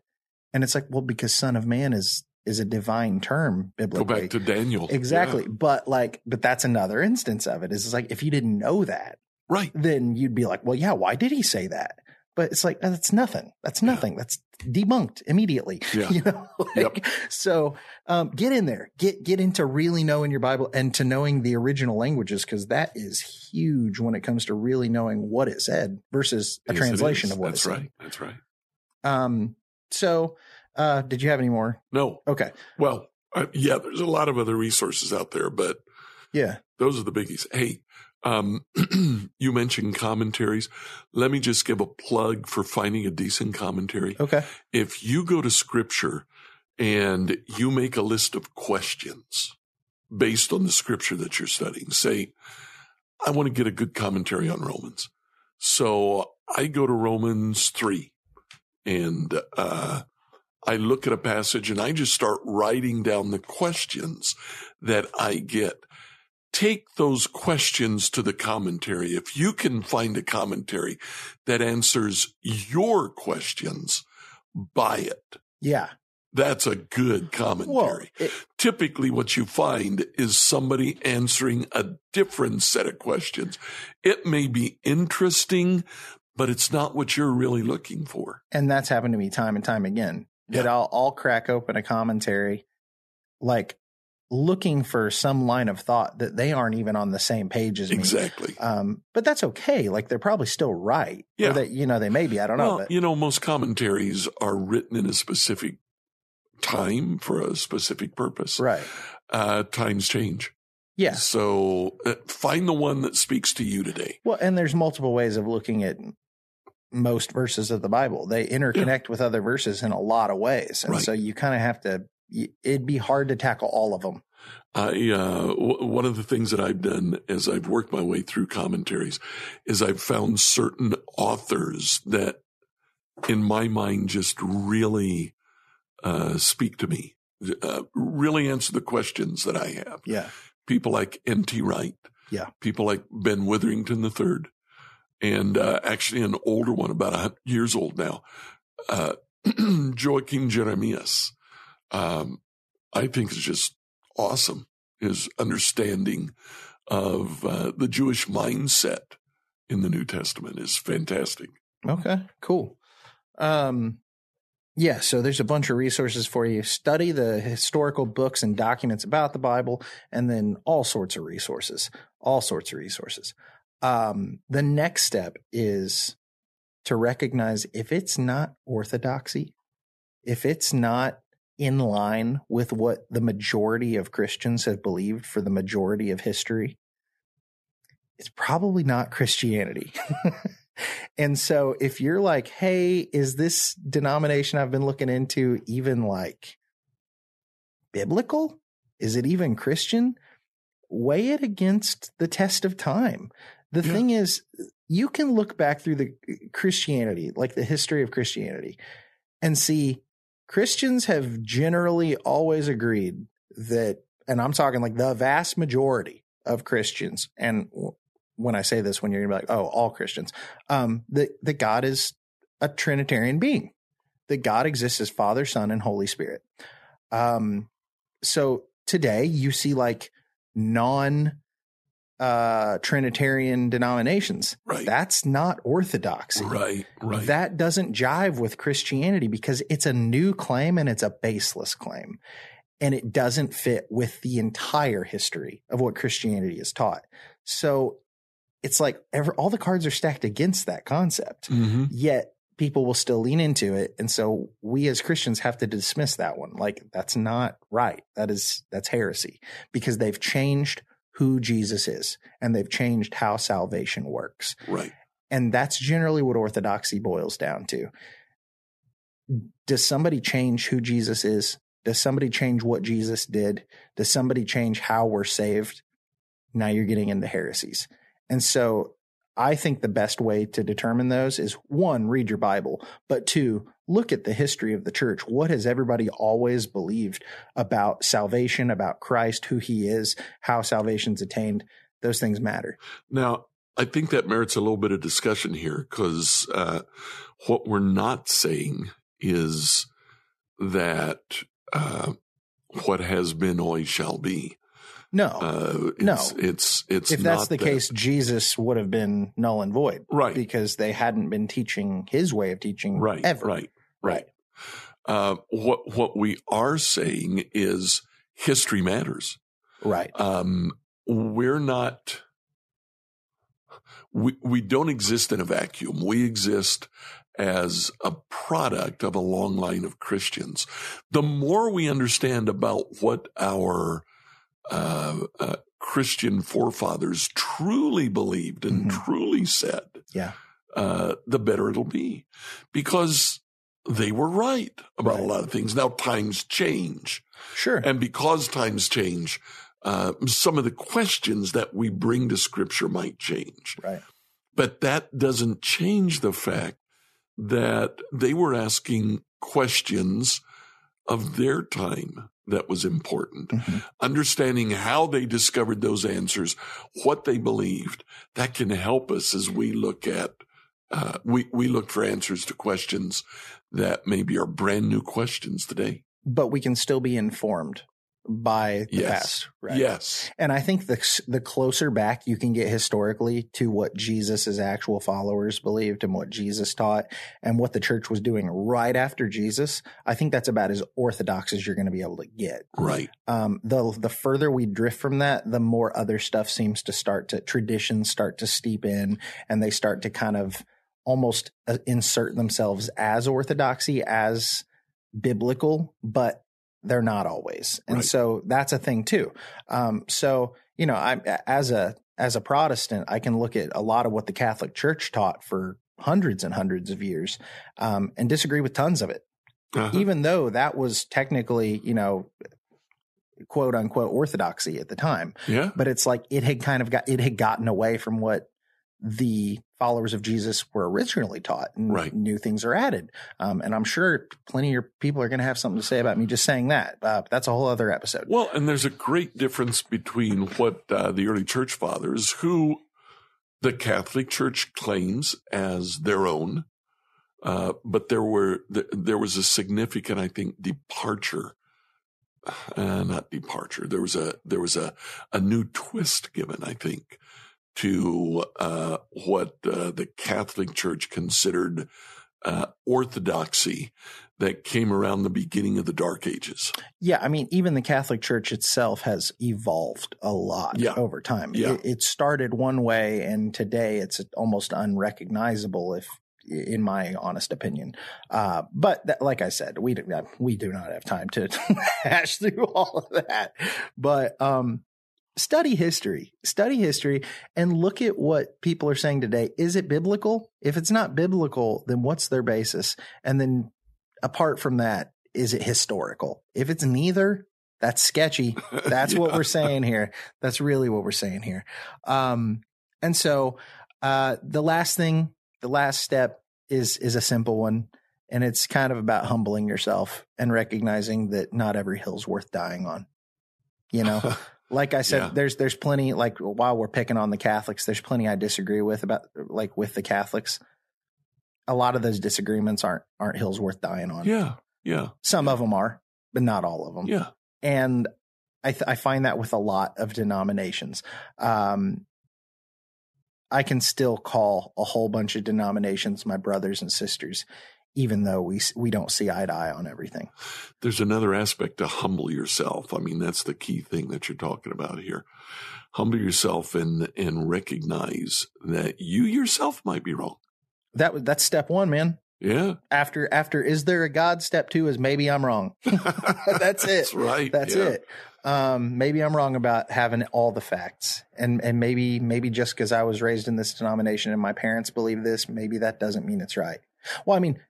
And it's like, well, because Son of Man is is a divine term biblically. Go back to Daniel. Exactly. Yeah. But like, but that's another instance of it. Is like if you didn't know that, Right. then you'd be like, well, yeah, why did he say that? But it's like that's nothing. That's nothing. That's debunked immediately. Yeah. You know. Like, So um, get in there. Get get into really knowing your Bible and to knowing the original languages because that is huge when it comes to really knowing what it said versus a Yes, translation of what That's it said. That's right. That's right. Um. So, uh, did you have any more? No. Okay. Well, uh, yeah, there's a lot of other resources out there, but Yeah. those are the biggies. Hey, um, you mentioned commentaries. Let me just give a plug for finding a decent commentary. Okay. If you go to scripture and you make a list of questions based on the scripture that you're studying, say, I want to get a good commentary on Romans. So I go to Romans 3 and, uh, I look at a passage and I just start writing down the questions that I get. Take those questions to the commentary. If you can find a commentary that answers your questions, buy it. Yeah. That's a good Well, commentary. it, Typically what you find is somebody answering a different set of questions. It may be interesting, but it's not what you're really looking for. and that's happened to me time and time again. That I'll I'll crack open a commentary, like looking for some line of thought that they aren't even on the same page as me. Exactly. Um, but that's okay. Like they're probably still right. Yeah. Or that you know they may be. I don't know. But you know, most commentaries are written in a specific time for a specific purpose. right. Uh, times change. Yeah. So uh, find the one that speaks to you today. Well, and there's multiple ways of looking at most verses of the Bible. They interconnect with other verses in a lot of ways, and Right. so you kind of have to. It'd be hard to tackle all of them. I uh, w- one of the things that I've done as I've worked my way through commentaries is I've found certain authors that, in my mind, just really uh, speak to me, uh, really answer the questions that I have. Yeah. People like N.T. Wright, Yeah. people like Ben Witherington III, and uh, actually an older one, about a hundred years old now, uh, Joachim Jeremias. Um, I think is just awesome. his understanding of uh, the Jewish mindset in the New Testament is fantastic. Okay, cool. Um, yeah, so there's a bunch of resources for you. Study the historical books and documents about the Bible, and then all sorts of resources, all sorts of resources. Um, the next step is to recognize if it's not orthodoxy, if it's not in line with what the majority of Christians have believed for the majority of history, it's probably not Christianity. and so if you're like, hey, is this denomination I've been looking into even like biblical? Is it even Christian? Weigh it against the test of time. The yeah. thing is, you can look back through the Christianity, like the history of Christianity, and see Christians have generally always agreed that, and I'm talking like the vast majority of Christians, and when I say this, when you're gonna be like, oh, all Christians, um, that that God is a Trinitarian being, that God exists as Father, Son, and Holy Spirit. Um, so today you see like non uh, Trinitarian denominations. Right. That's not orthodoxy. Right. Right. That doesn't jive with Christianity because it's a new claim and it's a baseless claim. And it doesn't fit with the entire history of what Christianity is taught. So it's like ever, all the cards are stacked against that concept. Mm-hmm. Yet people will still lean into it. And so we as Christians have to dismiss that one. Like that's not right. That is, that's heresy because they've changed who Jesus is and they've changed how salvation works. Right. And that's generally what orthodoxy boils down to. Does somebody change who Jesus is? Does somebody change what Jesus did? Does somebody change how we're saved? Now you're getting into heresies. And so I think the best way to determine those is one, read your Bible, but two, look at the history of the church. What has everybody always believed about salvation, about Christ, who he is, how salvation's attained? Those things matter. Now, I think that merits a little bit of discussion here because uh, what we're not saying is that uh, what has been always shall be. No, uh, it's, no. It's it's if that's the that. case, Jesus would have been null and void, right? Because they hadn't been teaching his way of teaching, right? Ever, right, right. Uh, what what we are saying is history matters, right? Um, we're not. We we don't exist in a vacuum. We exist as a product of a long line of Christians. The more we understand about what our uh, uh, Christian forefathers truly believed and mm-hmm. truly said, yeah, uh, the better it'll be, because they were right about right. a lot of things. Now times change, sure, and because times change, uh, some of the questions that we bring to Scripture might change, right. But that doesn't change the fact that they were asking questions of their time that was important. Mm-hmm. Understanding how they discovered those answers, what they believed, that can help us as we look at, uh, we, we look for answers to questions that maybe are brand new questions today. But we can still be informed by the yes. past, right? Yes. And I think the the closer back you can get historically to what Jesus's actual followers believed and what Jesus taught and what the church was doing right after Jesus, I think that's about as orthodox as you're going to be able to get. Right. Um, the the further we drift from that, the more other stuff seems to start to traditions start to steep in and they start to kind of almost uh, insert themselves as orthodoxy as biblical, but they're not always. And right. so that's a thing too. Um, so, you know, I, as a, as a Protestant, I can look at a lot of what the Catholic Church taught for hundreds and hundreds of years, um, and disagree with tons of it. Uh-huh. Even though that was technically, you know, quote unquote orthodoxy at the time. Yeah. But it's like it had kind of got, it had gotten away from what the followers of Jesus were originally taught and right. new things are added. Um, and I'm sure plenty of your people are going to have something to say about me just saying that. Uh, that's a whole other episode. Well, and there's a great difference between what uh, the early church fathers, who the Catholic Church claims as their own, uh, but there were there was a significant, I think, departure uh, not departure. There was a there was a a new twist given, I think, to uh, what uh, the Catholic Church considered uh, orthodoxy that came around the beginning of the Dark Ages. Yeah, I mean, even the Catholic Church itself has evolved a lot Yeah. over time. Yeah. It, it started one way, and today it's almost unrecognizable, if in my honest opinion. Uh, but that, like I said, we do, we do not have time to hash through all of that. But um, study history, study history, and look at what people are saying today. Is it biblical? If it's not biblical, then what's their basis? And then apart from that, is it historical? If it's neither, that's sketchy. That's what we're saying here. That's really what we're saying here. Um, and so uh, the last thing, the last step is is a simple one, and it's kind of about humbling yourself and recognizing that not every hill's worth dying on. You know, like I said, Yeah. there's there's plenty. Like while we're picking on the Catholics, there's plenty I disagree with about like with the Catholics. A lot of those disagreements aren't aren't hills worth dying on. yeah, yeah, Some of them are, but not all of them. yeah. And I th- I find that with a lot of denominations. Um, I can still call a whole bunch of denominations my brothers and sisters, even though we we don't see eye to eye on everything. There's another aspect to humble yourself. I mean, that's the key thing that you're talking about here. Humble yourself and and recognize that you yourself might be wrong. That that's step one, man. Yeah, After after is there a God? Step two is maybe I'm wrong. That's it. That's right. That's Yeah. it. Um, maybe I'm wrong about having all the facts, and and maybe maybe just because I was raised in this denomination and my parents believe this, maybe that doesn't mean it's right. Well, I mean,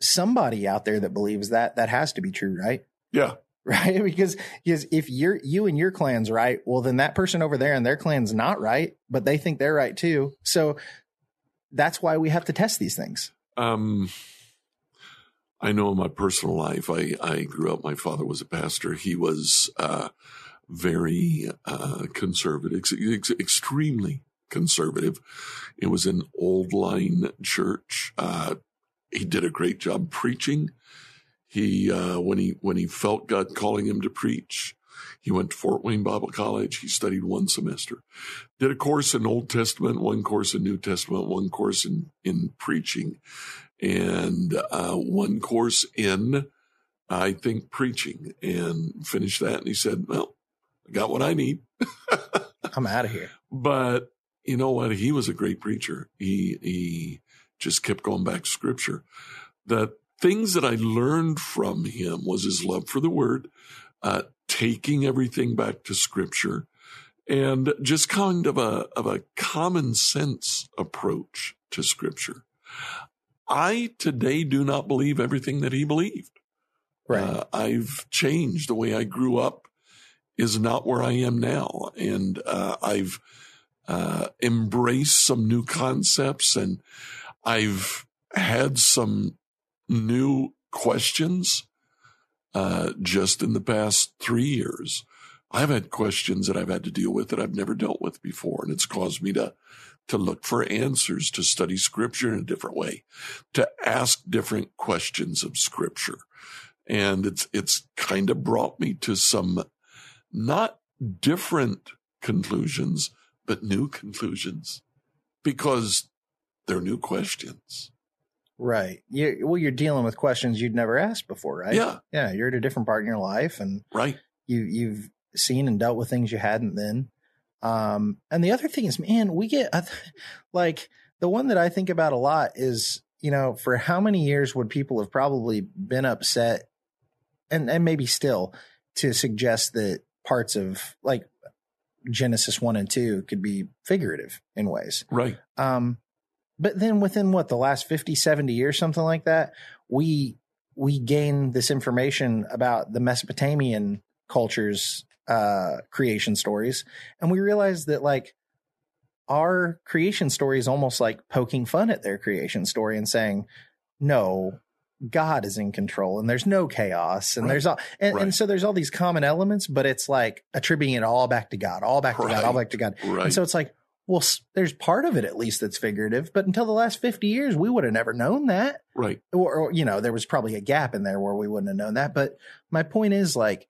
somebody out there that believes that that has to be true, right? Yeah, Right? Because because if you're you and your clan's right, well, then that person over there and their clan's not right, but they think they're right too. So that's why we have to test these things. Um, I know in my personal life, I, I grew up, my father was a pastor. He was uh, very uh, conservative, ex- ex- extremely conservative. It was an old line church. Uh, he did a great job preaching. He, uh, when he, when he felt God calling him to preach, he went to Fort Wayne Bible College. He studied one semester, did a course in Old Testament, one course in New Testament, one course in, in preaching, and uh, one course in, I think, preaching, and finished that. And he said, Well, I got what I need. I'm out of here. But you know what? He was a great preacher. He he just kept going back to scripture. The things that I learned from him was his love for the word, uh, taking everything back to scripture, and just kind of a of a common sense approach to scripture. I today do not believe everything that he believed. Right. Uh, I've changed. The way I grew up is not where I am now. And uh, I've uh, embraced some new concepts and I've had some new questions uh, just in the past three years. I've had questions that I've had to deal with that I've never dealt with before. And it's caused me to to look for answers, to study scripture in a different way, to ask different questions of scripture and it's it's kind of brought me to some not different conclusions but new conclusions because they're new questions Right. You, well, you're dealing with questions you'd never asked before, right? Yeah. Yeah. You're at a different part in your life and right you, you've seen and dealt with things you hadn't then. Um, and the other thing is, man, we get like the one that I think about a lot is, you know, for how many years would people have probably been upset and, and maybe still to suggest that parts of like Genesis one and two could be figurative in ways. right Um, but then within what the last 50, 70 years, something like that, we we gain this information about the Mesopotamian culture's uh, creation stories, and we realize that like our creation story is almost like poking fun at their creation story and saying, "No, God is in control, and there's no chaos, and Right. there's all, and, Right. and so there's all these common elements, but it's like attributing it all back to God, all back to God, all Right. back to God." right And so it's like, well, there's part of it at least that's figurative, but until the last 50 years, we would have never known that. right Or, or, you know, there was probably a gap in there where we wouldn't have known that. But my point is like,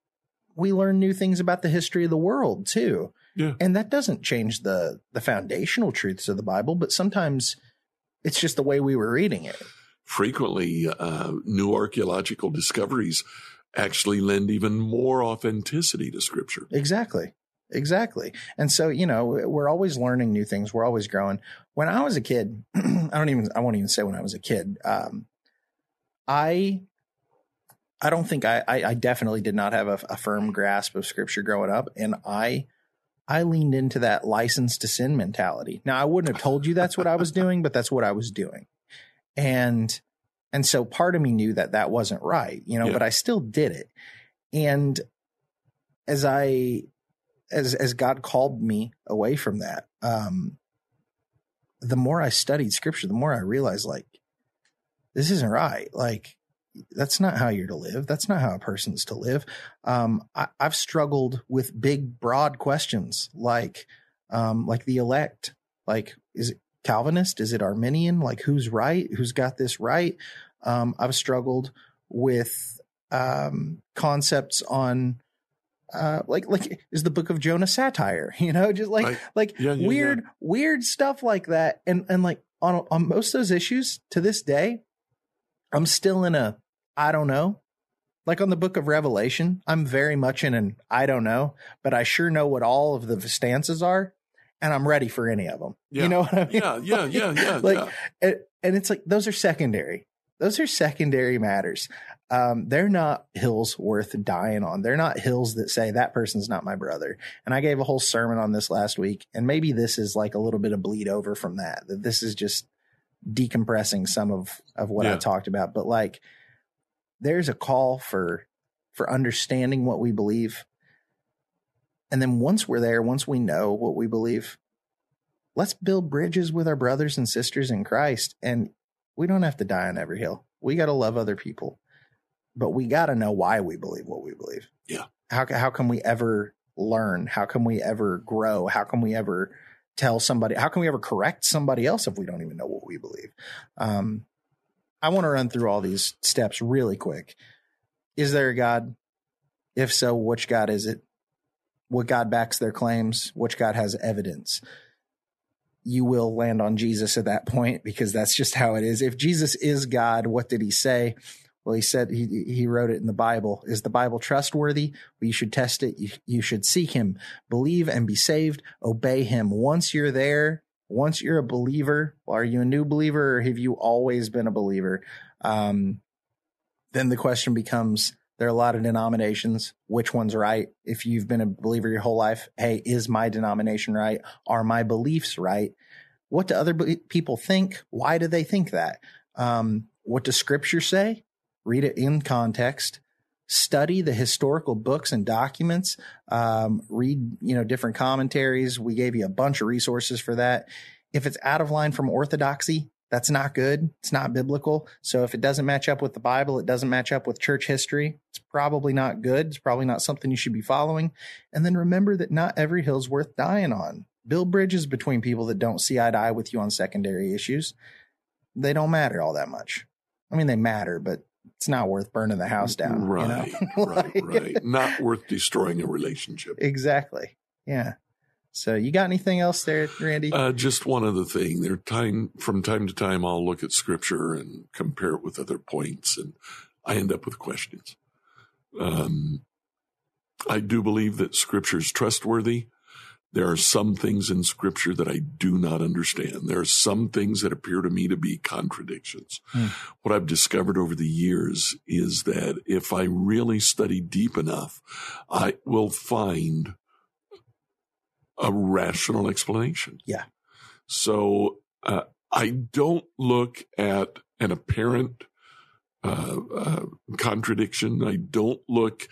we learn new things about the history of the world too. Yeah. And that doesn't change the the foundational truths of the Bible, but sometimes it's just the way we were reading it. Frequently, uh, new archaeological discoveries actually lend even more authenticity to scripture. Exactly. Exactly. And so, you know, we're always learning new things. We're always growing. When I was a kid, I don't even, I won't even say when I was a kid. Um, I, I don't think I, I, I definitely did not have a, a firm grasp of scripture growing up. And I, I leaned into that license to sin mentality. Now, I wouldn't have told you that's what I was doing, but that's what I was doing. And, and so part of me knew that that wasn't right, you know, Yeah. but I still did it. And as I, as, as God called me away from that, um, the more I studied scripture, the more I realized like, this isn't right. Like, that's not how you're to live. That's not how a person's to live. Um, I, I've struggled with big, broad questions like, um, like the elect. Like, is it Calvinist? Is it Arminian? Like, who's right? Who's got this right? Um, I've struggled with um, concepts on, uh, like, like is the Book of Jonah satire? You know, just like, Right. like Yeah, yeah, weird, weird stuff like that. And and like on on most of those issues to this day, I'm still in a I don't know. Like on the book of Revelation, I'm very much in an I don't know, but I sure know what all of the stances are, and I'm ready for any of them. Yeah. You know what I mean? Yeah, yeah, yeah, yeah, like, yeah. And, and it's like those are secondary. Those are secondary matters. Um, they're not hills worth dying on. They're not hills that say that person's not my brother. And I gave a whole sermon on this last week, and maybe this is like a little bit of bleed over from that. That this is just decompressing some of of what I talked about. But like, there's a call for for understanding what we believe, and then once we're there, once we know what we believe, let's build bridges with our brothers and sisters in Christ. And we don't have to die on every hill. We got to love other people, but we got to know why we believe what we believe. Yeah. How how can we ever learn? How can we ever grow? How can we ever tell somebody? How can we ever correct somebody else if we don't even know what we believe? Um, I want to run through all these steps really quick. Is there a God? If so, which God is it? What God backs their claims? Which God has evidence? you will land on Jesus at that point because that's just how it is. If Jesus is God, what did he say? Well, he said he he wrote it in the Bible. Is the Bible trustworthy? Well, you should test it. You, you should seek him, believe and be saved, obey him. Once you're there, once you're a believer, are you a new believer or have you always been a believer? Um, then the question becomes there are a lot of denominations. Which one's right? If you've been a believer your whole life, hey, is my denomination right? Are my beliefs right? What do other people think? Why do they think that? Um, what does scripture say? Read it in context. Study the historical books and documents. Um, read, you know, different commentaries. We gave you a bunch of resources for that. If it's out of line from orthodoxy, that's not good. It's not biblical. So if it doesn't match up with the Bible, it doesn't match up with church history, it's probably not good. It's probably not something you should be following. And then remember that not every hill's worth dying on. Build bridges between people that don't see eye to eye with you on secondary issues. They don't matter all that much. I mean, they matter, but it's not worth burning the house down. you know? Right, right, right. Not worth destroying a relationship. Exactly. Yeah. So you got anything else there, Randy? Uh, just one other thing. There time from time to time I'll look at scripture and compare it with other points, and I end up with questions. Um, I do believe that scripture is trustworthy. There are some things in scripture that I do not understand. There are some things that appear to me to be contradictions. Hmm. What I've discovered over the years is that if I really study deep enough, I will find a rational explanation. Yeah. So uh, I don't look at an apparent uh, uh, contradiction. I don't look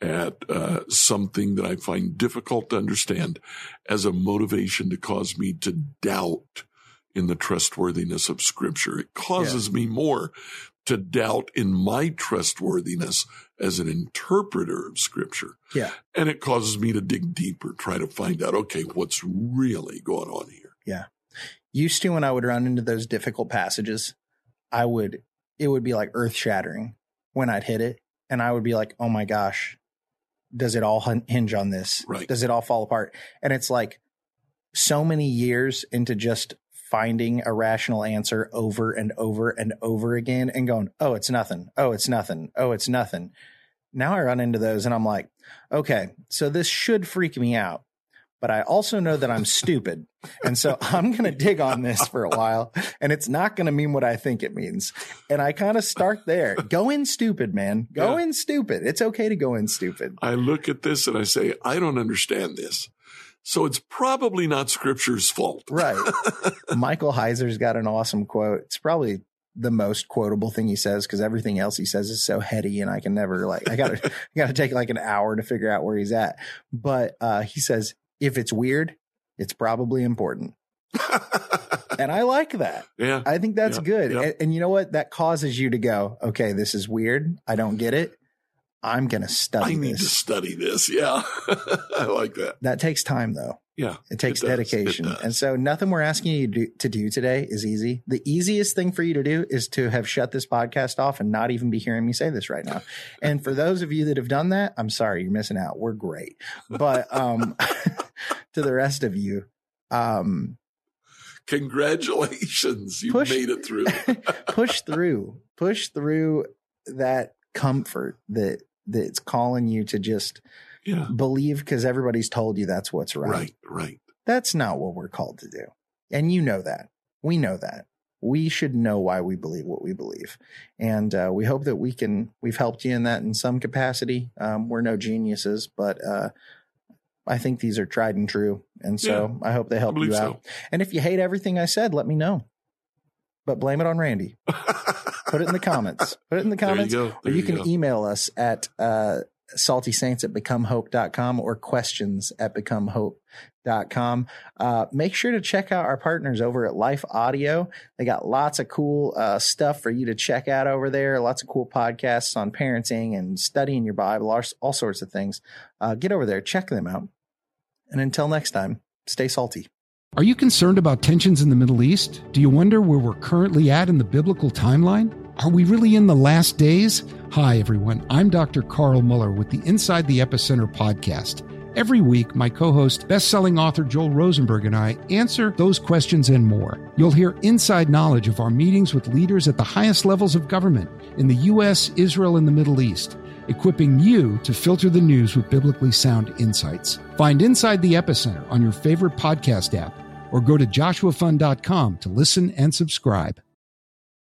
at uh, something that I find difficult to understand as a motivation to cause me to doubt in the trustworthiness of Scripture. It causes me more to doubt in my trustworthiness as an interpreter of Scripture. Yeah. And it causes me to dig deeper, try to find out, okay, what's really going on here? Yeah. Used to when I would run into those difficult passages, I would it would be like earth shattering when I'd hit it. And I would be like, oh my gosh, does it all hinge on this? Right. Does it all fall apart? And it's like so many years into just finding a rational answer over and over and over again and going, oh, it's nothing. Oh, it's nothing. Oh, it's nothing. Now I run into those and I'm like, okay, so this should freak me out. But I also know that I'm stupid. And so I'm going to dig on this for a while and it's not going to mean what I think it means. And I kind of start there. Go in stupid, man. Go Yeah. in stupid. It's okay to go in stupid. I look at this and I say, I don't understand this. So it's probably not scripture's fault. Right. Michael Heiser's got an awesome quote. It's probably the most quotable thing he says because everything else he says is so heady and I can never like I gotta I gotta take like an hour to figure out where he's at. But uh he says, if it's weird, it's probably important. And I like that. yeah. I think that's Yep, good. yep. And, and you know what? That causes you to go, okay, this is weird. I don't get it. I'm gonna study I need to study this. Yeah. I like that. That takes time though. Yeah. It takes does. It dedication. does. And so nothing we're asking you to do, to do today is easy. The easiest thing for you to do is to have shut this podcast off and not even be hearing me say this right now. And for those of you that have done that, I'm sorry, you're missing out. We're great. But um to the rest of you, um Congratulations. You Push- made it through. push through. Push through that comfort that that's calling you to just yeah. believe because everybody's told you that's what's right. Right. Right. That's not what we're called to do. And you know that. We know that. We should know why we believe what we believe. And uh, we hope that we can, we've helped you in that in some capacity. Um, we're no geniuses, but uh, I think these are tried and true. And so I hope they help you out. so. And if you hate everything I said, let me know. But blame it on Randy. Put it in the comments. Put it in the There you comments. go. Or you, you can go. email us at uh, saltysaints at becomehope.com or questions at becomehope.com. Uh, make sure to check out our partners over at Life Audio. They got lots of cool uh, stuff for you to check out over there. Lots of cool podcasts on parenting and studying your Bible, all, all sorts of things. Uh, get over there, check them out. And until next time, stay salty. Are you concerned about tensions in the Middle East? Do you wonder where we're currently at in the biblical timeline? Are we really in the last days? Hi, everyone. I'm Dr. Carl Moeller with the Inside the Epicenter podcast. Every week, my co host, best selling author Joel Rosenberg, and I answer those questions and more. You'll hear inside knowledge of our meetings with leaders at the highest levels of government in the U.S., Israel, and the Middle East equipping you to filter the news with biblically sound insights. Find Inside the Epicenter on your favorite podcast app or go to joshuafund.com to listen and subscribe.